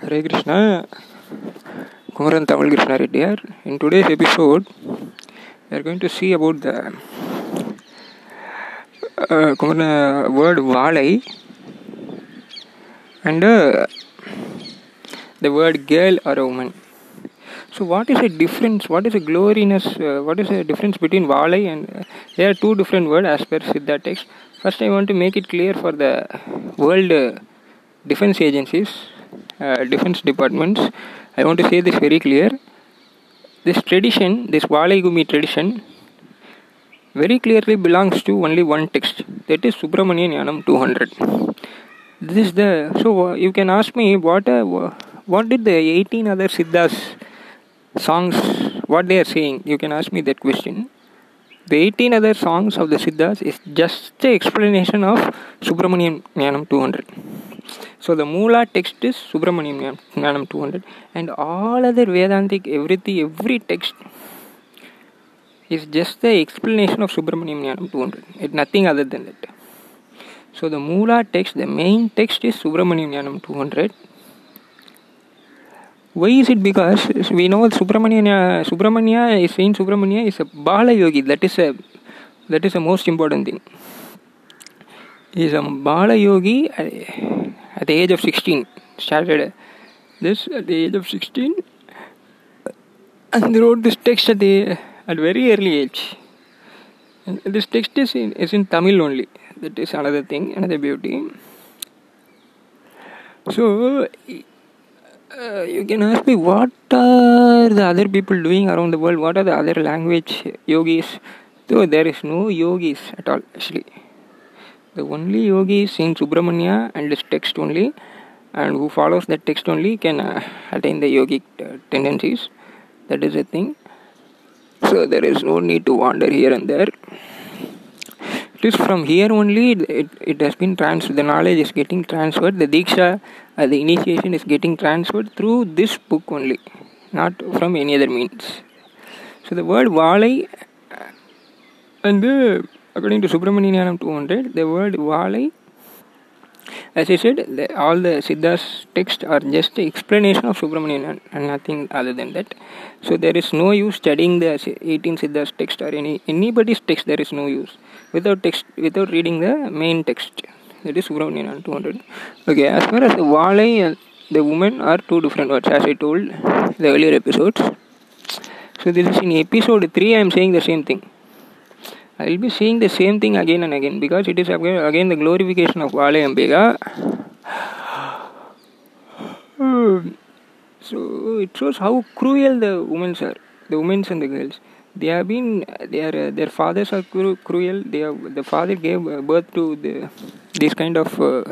Hare Krishna, Kumaran Tamil Krishna Reddy here. In today's episode, we are going to see about the uh, Kumaran word Valai and uh, the word girl or woman. So, what is the difference? What is the gloriness? Uh, what is the difference between Valai and uh, there are two different words as per Siddha text. First, I want to make it clear for the world uh, defense agencies, uh, defense departments. I want to say this very clear. This tradition, this Valai Gumi tradition, very clearly belongs to only one text that is Subramanian Jnanam 200. This is the so uh, you can ask me what uh, what did the 18 other Siddhas songs what they are saying you can ask me that question the 18 other songs of the Siddhas is just the explanation of Subramanian Jnanam 200 so the mula text is Subramanian Jnanam 200 and all other Vedantic everything every text is just the explanation of Subramanian Jnanam 200 it's nothing other than that so the mula text the main text is Subramanian Jnanam 200 why is it because we know Subramanya Subramanya is saying Subramanya is a Bala Yogi that is a that is the most important thing he is a Bala Yogi at the age of 16 started. This at the age of 16 and wrote this text at the at very early age. And this text is in, is in Tamil only. That is another thing another beauty. So uh, you can ask me what are the other people doing around the world? What are the other language yogis? So there is no yogis at all actually the only yogi in subramanya and this text only. And who follows that text only can uh, attain the yogic uh, tendencies. That is a thing. So there is no need to wander here and there. It is from here only. It, it has been transferred the knowledge is getting transferred. The diksha uh, the initiation is getting transferred through this book only not from any other means. So the word valai and the, according to Subramanian Jnanam 200 the word valai as I said, the, all the Siddha's texts are just explanation of Subramanian and nothing other than that. So there is no use studying the 18 Siddha's text or any anybody's text. There is no use without text without reading the main text. That is Subramanian 200. Okay, as far as the and the woman are two different words, as I told the earlier episodes. So this is in episode 3. I am saying the same thing. I will be saying the same thing again and again because it is again, the glorification of Valai Ambika. So it shows how cruel the women are, the women and the girls. They have been, their their fathers are cru- cruel. They have, the father gave birth to the this kind of uh,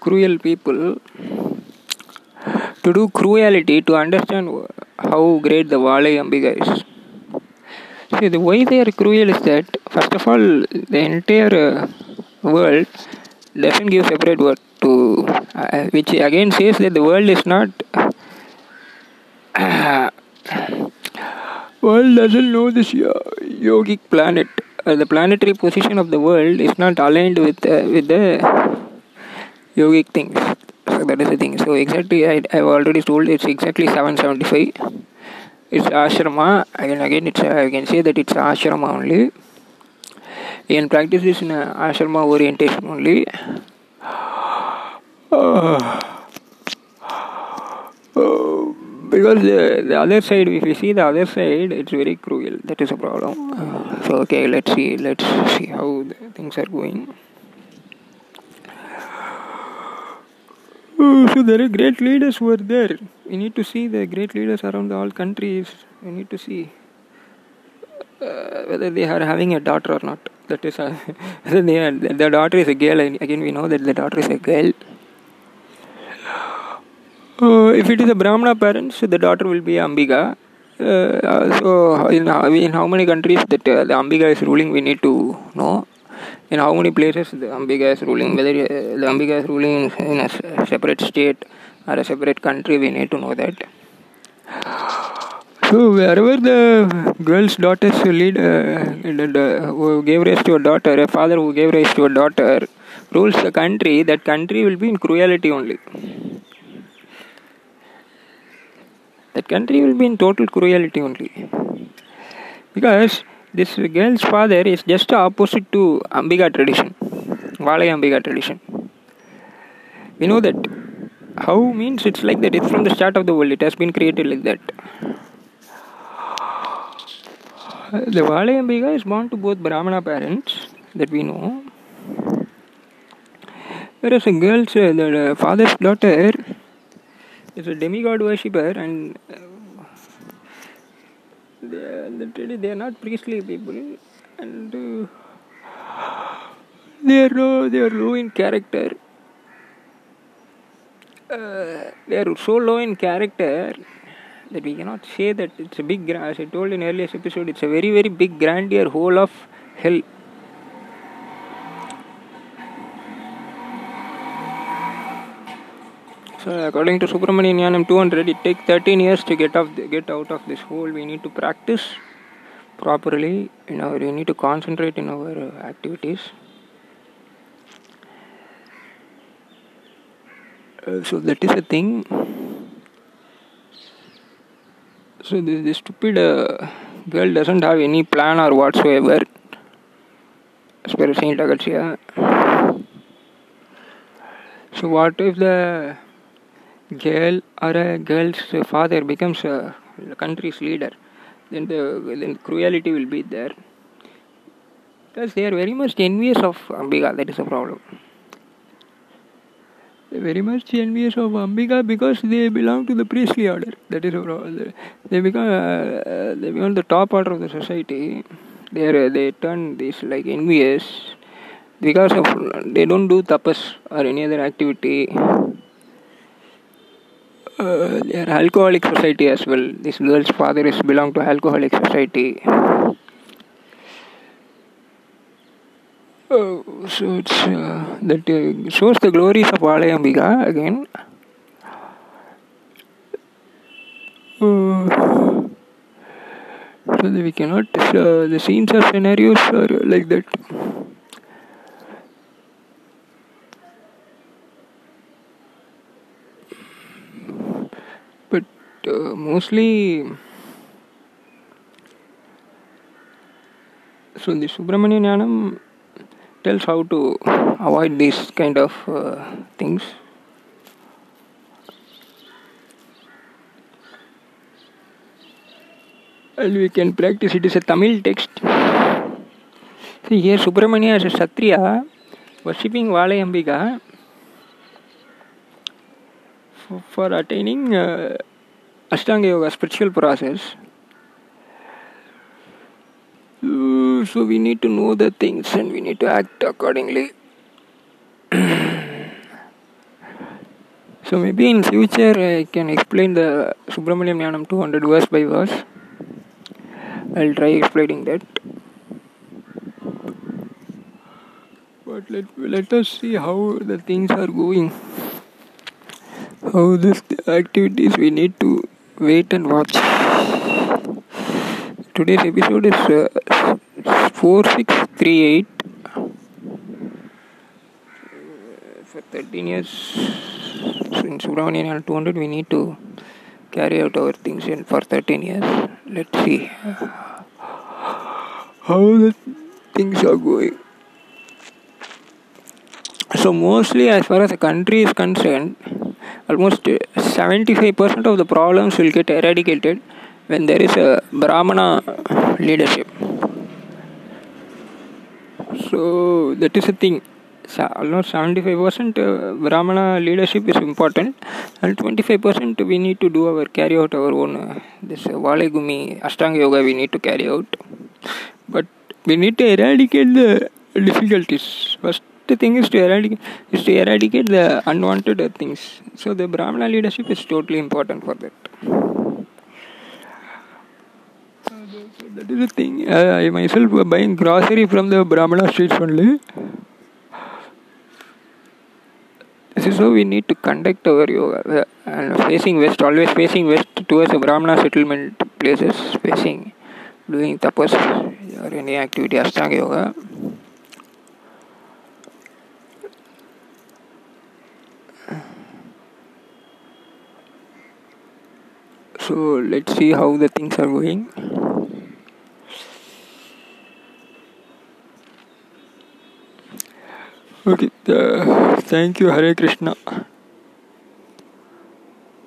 cruel people. To do cruelty, to understand how great the Valai Ambika is. See, the way they are cruel is that, first of all, the entire uh, world doesn't give separate word to, uh, which again says that the world is not. Uh, world doesn't know this yogic planet. the planetary position of the world is not aligned with with the yogic things. So that is the thing. So exactly, I have already told it's exactly 775 it's ashrama again again it's uh, I can say that it's ashrama only. In practice is in uh, ashrama orientation only. Uh, because the, the other side if you see the other side it's very cruel. That is a problem. So okay let's see let's see how things are going so there are great leaders who are there. We need to see the great leaders around all countries. We need to see uh, whether they are having a daughter or not. That is, uh, they are, the daughter is a girl. Again, we know that the daughter is a girl. Uh, if it is a Brahmana parents, the daughter will be Ambika. Uh, so, in, in how many countries that uh, the Ambika is ruling, we need to know in how many places the Ambika is ruling, whether uh, the Ambika is ruling in a separate state or a separate country, we need to know that. So wherever the girl's daughters lead, uh, who gave rise to a daughter, a father who gave rise to a daughter, rules the country, that country will be in cruelty only. that country will be in total cruelty only. Because this girl's father is just opposite to Ambika tradition, Valai Ambika tradition. We know that. How means it's like that, it's from the start of the world, it has been created like that. The Valai Ambika is born to both Brahmana parents, that we know. Whereas a girl's, uh, the father's daughter is a demigod worshipper and uh, they, they are not priestly people and uh, they are low, they are low in character. Uh, they are so low in character that we cannot say that it's a big, as I told in earlier episode, it's a very, very big, grandeur whole of hell. So according to Subramanian 200, it takes 13 years to get off, the, get out of this hole. We need to practice properly. You know, we need to concentrate in our uh, activities. Uh, so that is a thing. So this, this stupid uh, girl doesn't have any plan or whatsoever. As per Saint. So what if the girl or a girl's father becomes a country's leader? Then the then cruelty will be there. Because they are very much envious of Ambika. That is a problem very much envious of Ambika because they belong to the priestly order. That is they become uh, they become the top order of the society. They are, they turn this like envious because of they don't do tapas or any other activity. Uh, they are alcoholic society as well. This girl's father is belong to alcoholic society. So it's that shows the glories of Valayambika again. So that we cannot uh, the scenes or scenarios are like that. But mostly. So the Subramanian Jnanam tells how to avoid these kind of uh, things and we can practice it is a Tamil text see here Subramania as a Satriya worshipping Valayambika for, for attaining uh, Ashtanga Yoga spiritual process so we need to know the things and we need to act accordingly. So maybe in future i can explain the subramaniam jnanam 200 verse by verse. I'll try explaining that. But let, let us see how the things are going. How this activities we need to wait and watch. Today's episode is uh, 4638 for 13 years in Subramanian 200 we need to carry out our things in for 13 years. Let's see how the things are going. So mostly as far as the country is concerned almost 75% of the problems will get eradicated when there is a Brahmana leadership. So that is the thing. So Almost 75% uh, Brahmana leadership is important, and 25% we need to do our carry out our own uh, this uh, Valegumi Ashtanga Yoga we need to carry out. But we need to eradicate the difficulties. First thing is to eradicate is to eradicate the unwanted things. So the Brahmana leadership is totally important for that. That is the thing. Uh, I myself were buying grocery from the Brahmana streets only. This is how we need to conduct our yoga. Uh, and facing west, always facing west towards the Brahmana settlement places, facing, doing tapas or any activity, Ashtanga yoga. so let's see how the things are going okay uh, thank you hare krishna